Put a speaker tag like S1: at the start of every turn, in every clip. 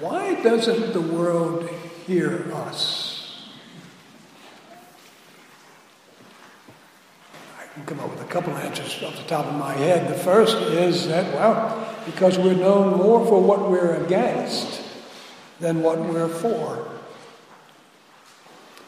S1: Why doesn't the world hear us? I can come up with a couple answers off the top of my head. The first is that, well, because we're known more for what we're against than what we're for.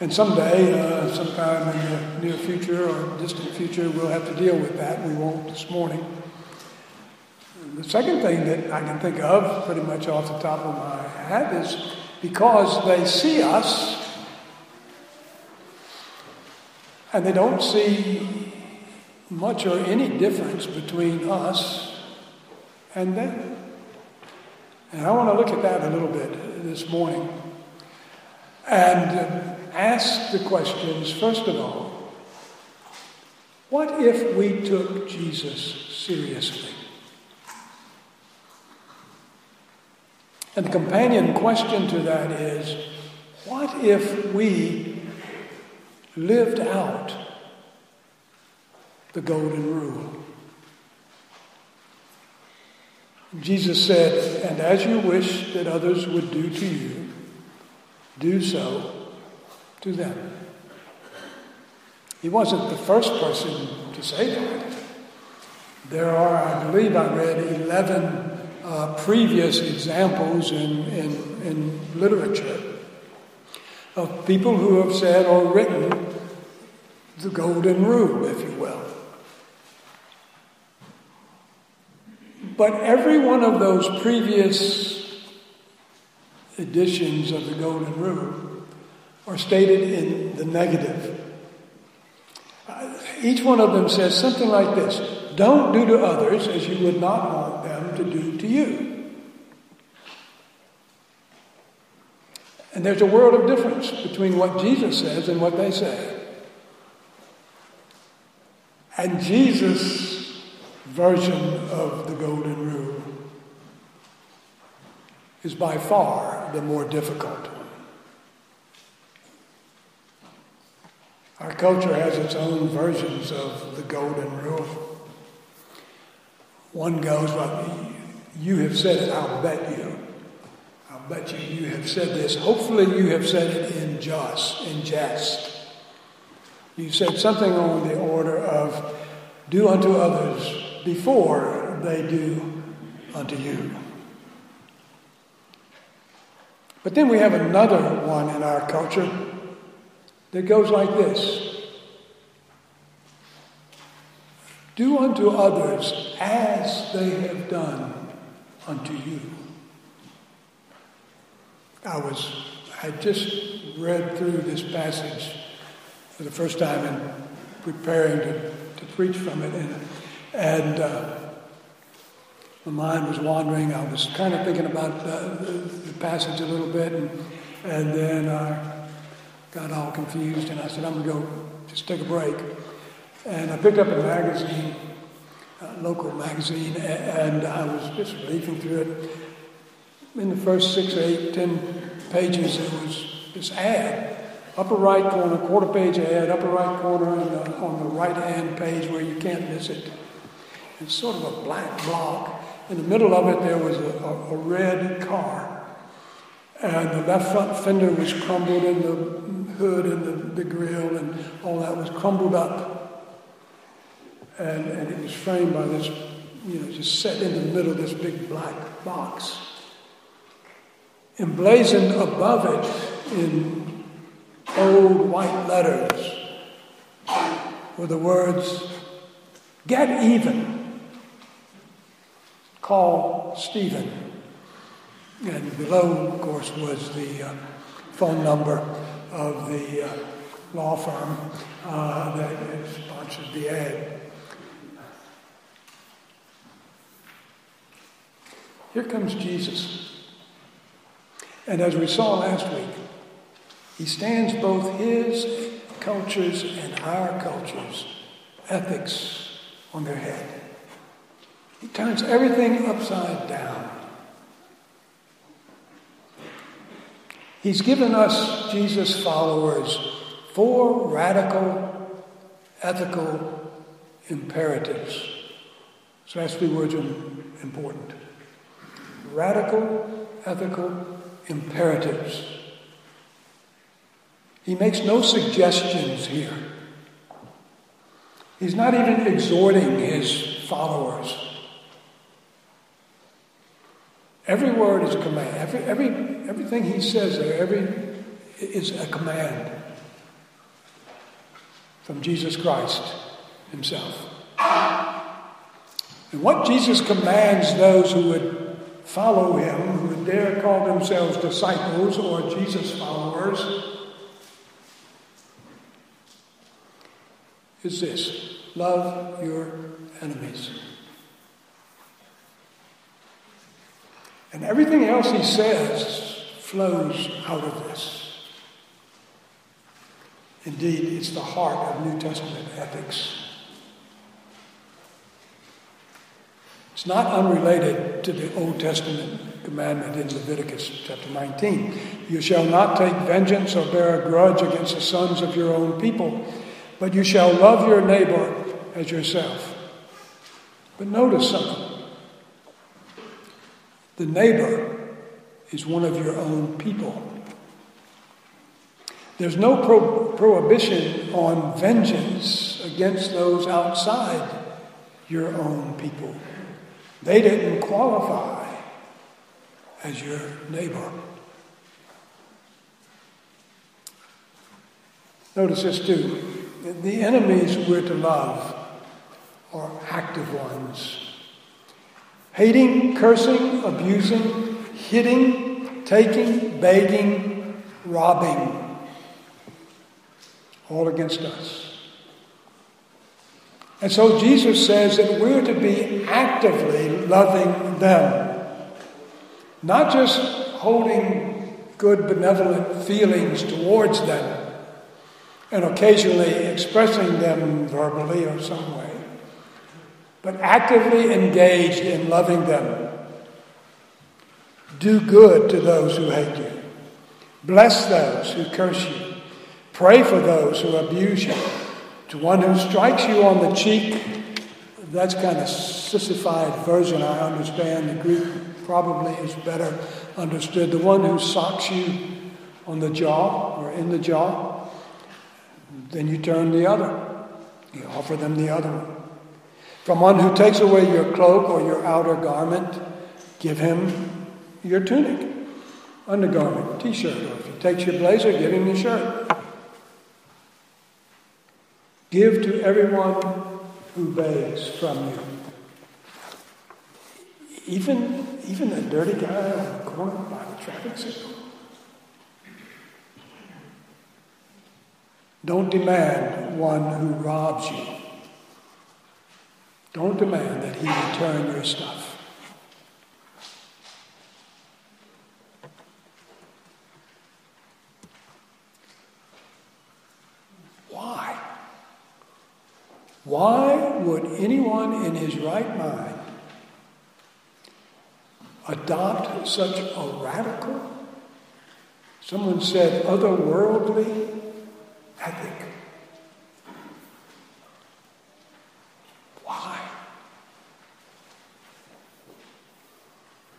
S1: And someday, uh, sometime in the near future or distant future, we'll have to deal with that. We won't this morning. The second thing that I can think of, pretty much off the top of my head, is because they see us and they don't see much or any difference between us and them. And I want to look at that a little bit this morning and ask the questions first of all what if we took Jesus seriously? And the companion question to that is what if we lived out the golden rule? Jesus said, And as you wish that others would do to you, do so to them. He wasn't the first person to say that. There are, I believe I read, 11 uh, previous examples in, in, in literature of people who have said or written the golden rule, if you will. But every one of those previous editions of the golden rule are stated in the negative. Uh, each one of them says something like this Don't do to others as you would not want them to do to you. And there's a world of difference between what Jesus says and what they say. And Jesus' version of the Golden Rule is by far the more difficult. Our culture has its own versions of the Golden Rule. One goes, well, you have said it, I'll bet you. I'll bet you you have said this. Hopefully you have said it in just, in jest. You said something on the order of do unto others before they do unto you. But then we have another one in our culture that goes like this Do unto others as they have done unto you. I was, I just read through this passage for the first time in preparing to, to preach from it, and, and uh, my mind was wandering. I was kind of thinking about the, the, passage a little bit, and, and then I got all confused, and I said, I'm going to go just take a break. And I picked up a magazine, a local magazine, and I was just leafing through it. In the first six, eight, ten pages, there was this ad. Upper right corner, quarter page ad, upper right corner the, uh, on the right hand page where you can't miss it. It's sort of a black block. In the middle of it, there was a, a, a red car. And the left front fender was crumbled, and the hood and the, the grill and all that was crumbled up and, and it was framed by this, you know, just set in the middle of this big black box. Emblazoned above it in old white letters were the words, Get even. Call Stephen. And below, of course, was the uh, phone number of the uh, law firm uh, that sponsored the ad. Here comes Jesus. And as we saw last week, he stands both his cultures and our cultures' ethics on their head. He turns everything upside down. He's given us, Jesus followers, four radical ethical imperatives. So that's three words are important radical ethical imperatives. He makes no suggestions here. He's not even exhorting his followers. Every word is a command. Every, every, everything he says there, every is a command from Jesus Christ himself. And what Jesus commands those who would follow him, who dare call themselves disciples or Jesus followers, is this love your enemies. And everything else he says flows out of this. Indeed, it's the heart of New Testament ethics. It's not unrelated to the Old Testament commandment in Leviticus chapter 19. You shall not take vengeance or bear a grudge against the sons of your own people, but you shall love your neighbor as yourself. But notice something. The neighbor is one of your own people. There's no pro- prohibition on vengeance against those outside your own people. They didn't qualify as your neighbor. Notice this too. The enemies we're to love are active ones. Hating, cursing, abusing, hitting, taking, begging, robbing all against us. And so Jesus says that we're to be actively loving them, not just holding good, benevolent feelings towards them and occasionally expressing them verbally or some way, but actively engaged in loving them. Do good to those who hate you. Bless those who curse you. Pray for those who abuse you. To one who strikes you on the cheek, that's kind of sissified version, I understand. The Greek probably is better understood. The one who socks you on the jaw or in the jaw, then you turn the other. You offer them the other one. From one who takes away your cloak or your outer garment, give him your tunic, undergarment, t shirt. Or if he takes your blazer, give him your shirt. Give to everyone who begs from you. Even, even a dirty guy on the corner by the traffic signal. Don't demand one who robs you. Don't demand that he return your stuff. Why would anyone in his right mind adopt such a radical, someone said otherworldly ethic? Why?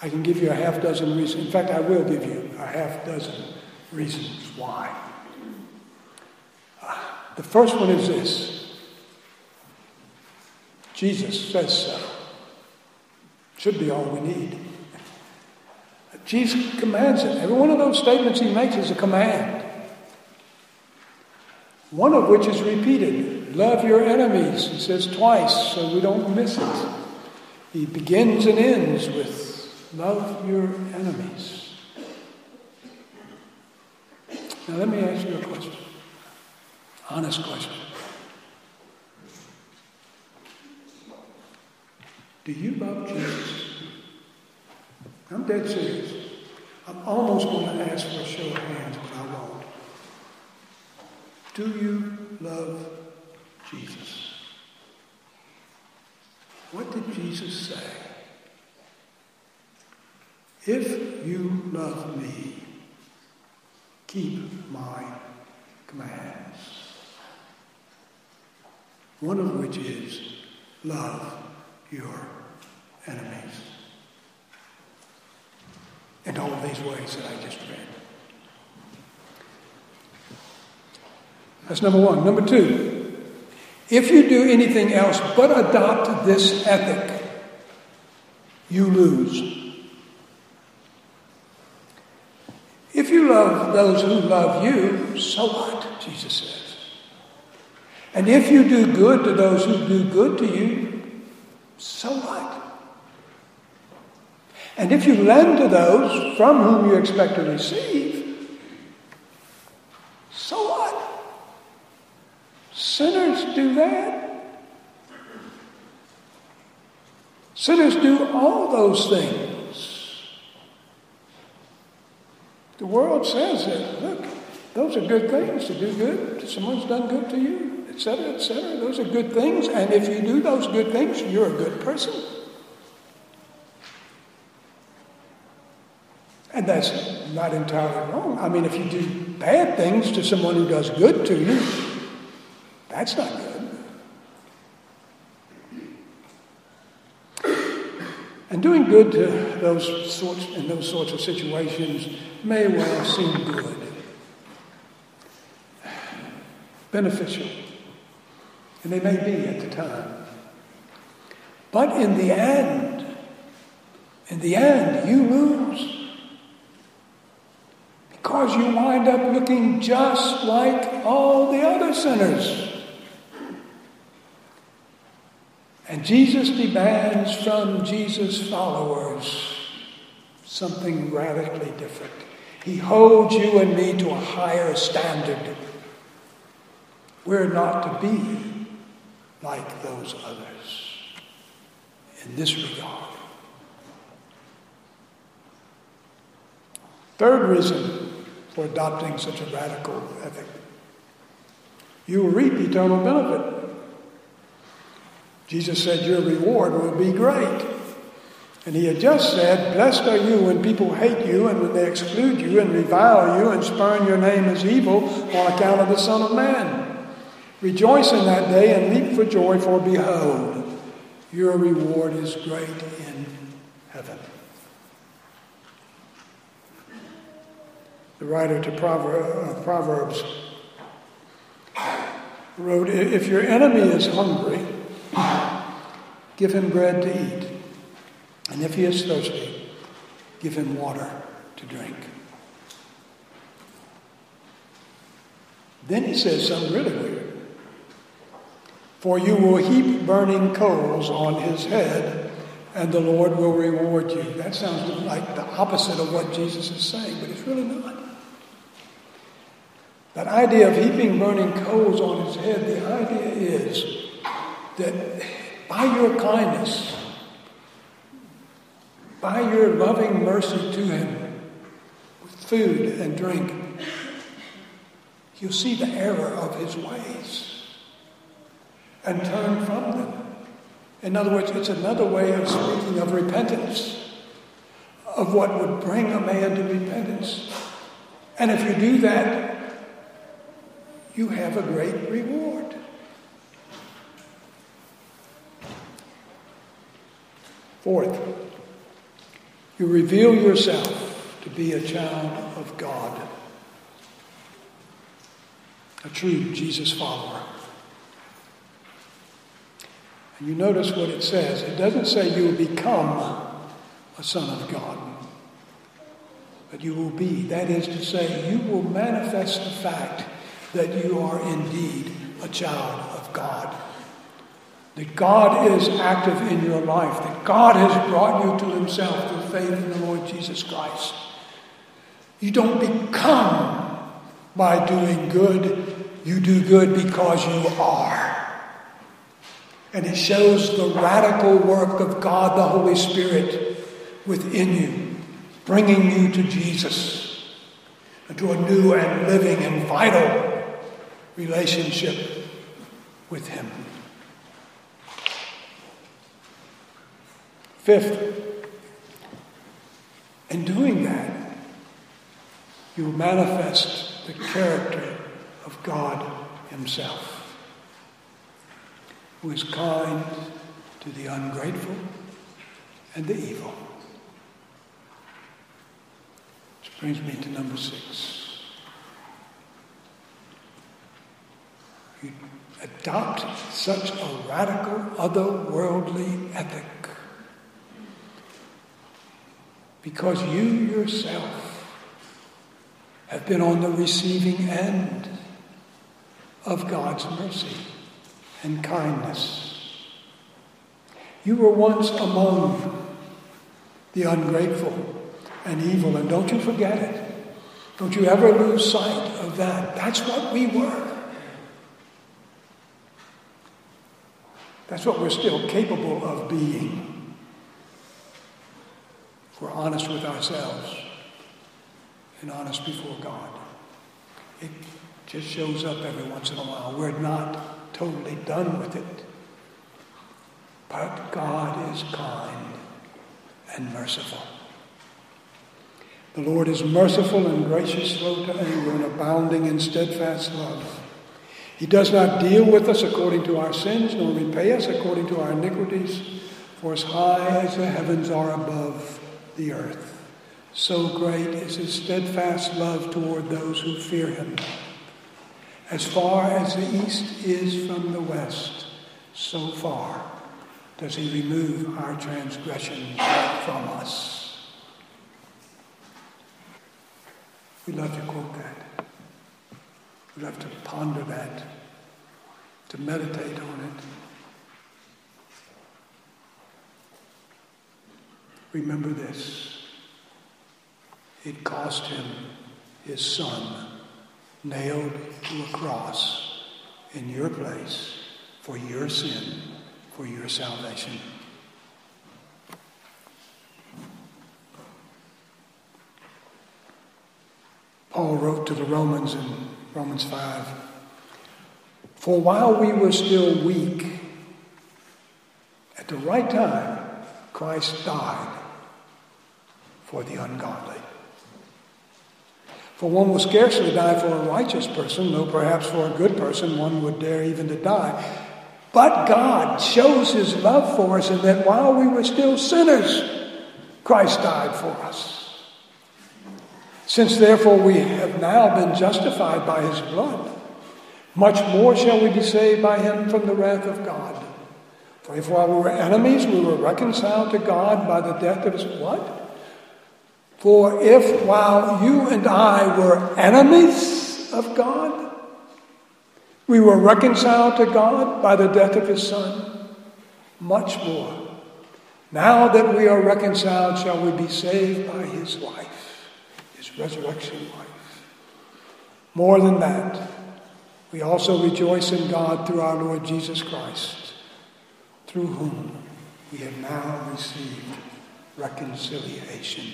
S1: I can give you a half dozen reasons. In fact, I will give you a half dozen reasons why. The first one is this Jesus says so. Should be all we need. Jesus commands it. Every one of those statements he makes is a command. One of which is repeated love your enemies, he says twice, so we don't miss it. He begins and ends with love your enemies. Now, let me ask you a question. Honest question. Do you love Jesus? I'm dead serious. I'm almost going to ask for a show of hands, but I won't. Do you love Jesus? What did Jesus say? If you love me, keep my commands. One of which is love your enemies. In all of these ways that I just read. That's number one. Number two, if you do anything else but adopt this ethic, you lose. If you love those who love you, so what? Jesus says. And if you do good to those who do good to you, so what? And if you lend to those from whom you expect to receive, so what? Sinners do that. Sinners do all those things. The world says that, look, those are good things to do good to someone who's done good to you, etc., etc. Those are good things, and if you do those good things, you're a good person. And that's not entirely wrong. I mean, if you do bad things to someone who does good to you, that's not good. And doing good to those sorts in those sorts of situations may well seem good, beneficial, and they may be at the time. But in the end, in the end, you lose. Because you wind up looking just like all the other sinners. And Jesus demands from Jesus' followers something radically different. He holds you and me to a higher standard. We're not to be like those others in this regard. Third reason for adopting such a radical ethic you will reap eternal benefit. Jesus said, Your reward will be great. And he had just said, Blessed are you when people hate you and when they exclude you and revile you and spurn your name as evil on account of the Son of Man. Rejoice in that day and leap for joy, for behold, your reward is great in heaven. The writer to uh, Proverbs wrote, If your enemy is hungry, give him bread to eat. And if he is thirsty, give him water to drink. Then he says something really weird. For you will heap burning coals on his head, and the Lord will reward you. That sounds like the opposite of what Jesus is saying, but it's really not. That idea of heaping burning coals on his head, the idea is that by your kindness, by your loving mercy to him, with food and drink, you'll see the error of his ways and turn from them. In other words, it's another way of speaking of repentance, of what would bring a man to repentance. And if you do that, you have a great reward. Fourth, you reveal yourself to be a child of God, a true Jesus follower. And you notice what it says. It doesn't say you will become a son of God, but you will be. That is to say, you will manifest the fact that you are indeed a child of God. That God is active in your life, that God has brought you to Himself through faith in the Lord Jesus Christ. You don't become by doing good, you do good because you are. And it shows the radical work of God, the Holy Spirit, within you, bringing you to Jesus, and to a new and living and vital relationship with Him. Fifth, in doing that, you manifest the character of God Himself, who is kind to the ungrateful and the evil. Which brings me to number six. You adopt such a radical, otherworldly ethic because you yourself have been on the receiving end of God's mercy and kindness. You were once among the ungrateful and evil, and don't you forget it. Don't you ever lose sight of that. That's what we were. That's what we're still capable of being. If we're honest with ourselves and honest before God. It just shows up every once in a while. We're not totally done with it. But God is kind and merciful. The Lord is merciful and gracious, slow to anger, and abounding in steadfast love. He does not deal with us according to our sins, nor repay us according to our iniquities. For as high as the heavens are above the earth, so great is his steadfast love toward those who fear him. As far as the east is from the west, so far does he remove our transgressions from us. We love to quote that. We have to ponder that, to meditate on it. Remember this. It cost him his son nailed to a cross in your place for your sin, for your salvation. Paul wrote to the Romans in Romans 5 For while we were still weak, at the right time, Christ died for the ungodly. For one will scarcely die for a righteous person, though perhaps for a good person one would dare even to die. But God shows his love for us in that while we were still sinners, Christ died for us. Since therefore we have now been justified by his blood, much more shall we be saved by him from the wrath of God. For if while we were enemies, we were reconciled to God by the death of his what? For if while you and I were enemies of God, we were reconciled to God by the death of his Son, much more. Now that we are reconciled, shall we be saved by his life resurrection life. More than that, we also rejoice in God through our Lord Jesus Christ, through whom we have now received reconciliation.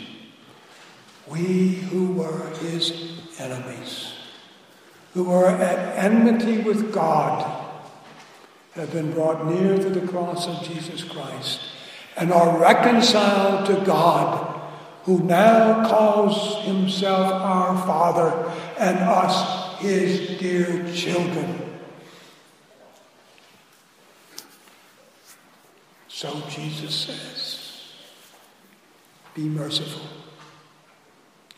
S1: We who were his enemies, who were at enmity with God, have been brought near to the cross of Jesus Christ and are reconciled to God who now calls himself our Father and us his dear children. So Jesus says, Be merciful,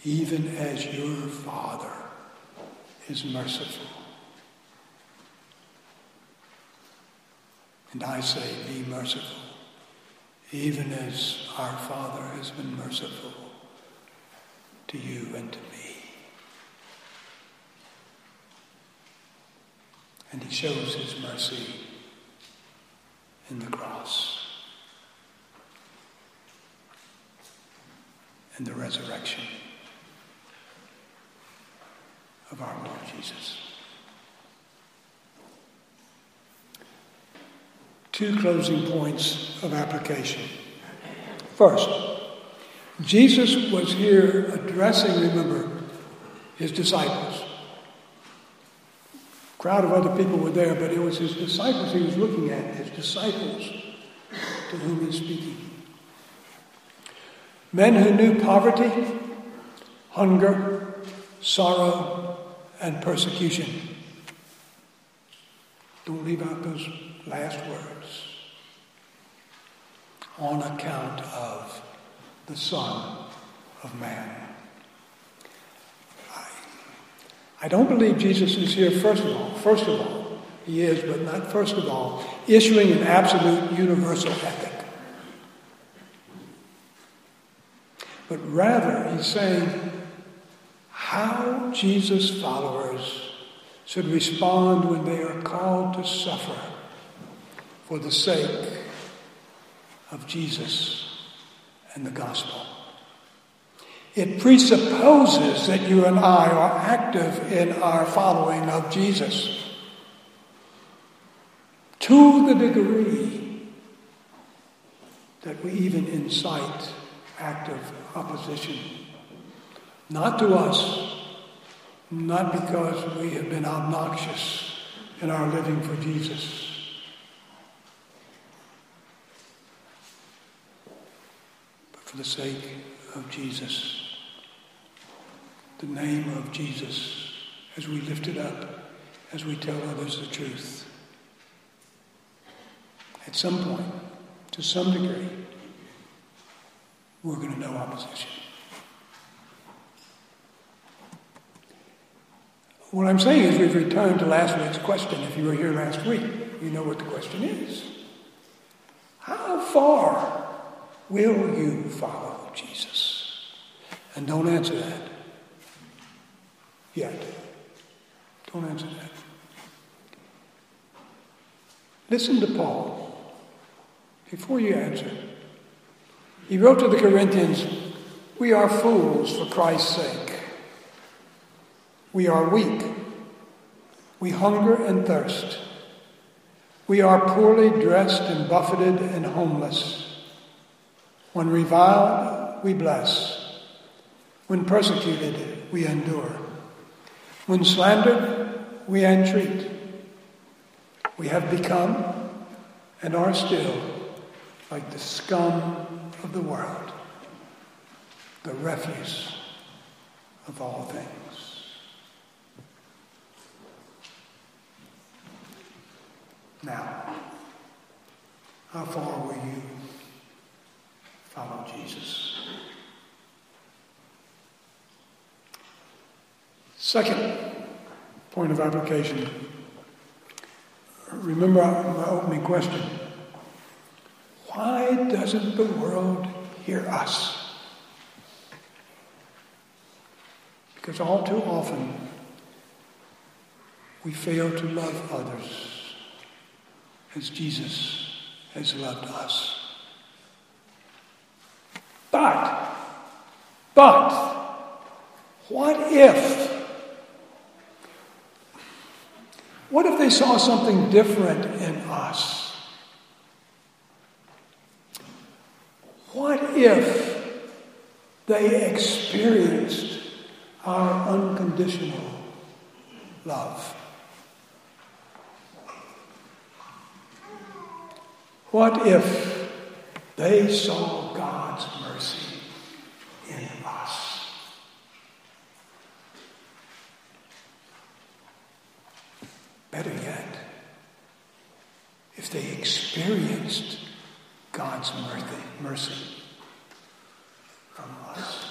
S1: even as your Father is merciful. And I say, Be merciful even as our Father has been merciful to you and to me. And he shows his mercy in the cross and the resurrection of our Lord Jesus. Two closing points of application. First, Jesus was here addressing, remember, his disciples. A crowd of other people were there, but it was his disciples he was looking at, his disciples to whom he's speaking. Men who knew poverty, hunger, sorrow, and persecution. Don't leave out those last words. On account of the Son of Man. I, I don't believe Jesus is here, first of all, first of all, He is, but not first of all, issuing an absolute universal ethic. But rather, he's saying how Jesus' followers should respond when they are called to suffer for the sake of Jesus and the gospel. It presupposes that you and I are active in our following of Jesus to the degree that we even incite active opposition. Not to us, not because we have been obnoxious in our living for Jesus. For the sake of Jesus, the name of Jesus, as we lift it up, as we tell others the truth. At some point, to some degree, we're going to know opposition. What I'm saying is we've returned to last week's question. If you were here last week, you know what the question is. How far will you follow Jesus? And don't answer that yet. Don't answer that. Listen to Paul before you answer. He wrote to the Corinthians, We are fools for Christ's sake. We are weak. We hunger and thirst. We are poorly dressed and buffeted and homeless. When reviled, we bless. When persecuted, we endure. When slandered, we entreat. We have become and are still like the scum of the world, the refuse of all things. Now, how far will you Jesus? Second point of application. Remember my opening question. Why doesn't the world hear us? Because all too often we fail to love others as Jesus has loved us. But, but, what if, what if they saw something different in us? What if they experienced our unconditional love? What if they saw God's mercy in us? Better yet, if they experienced God's mercy mercy from us.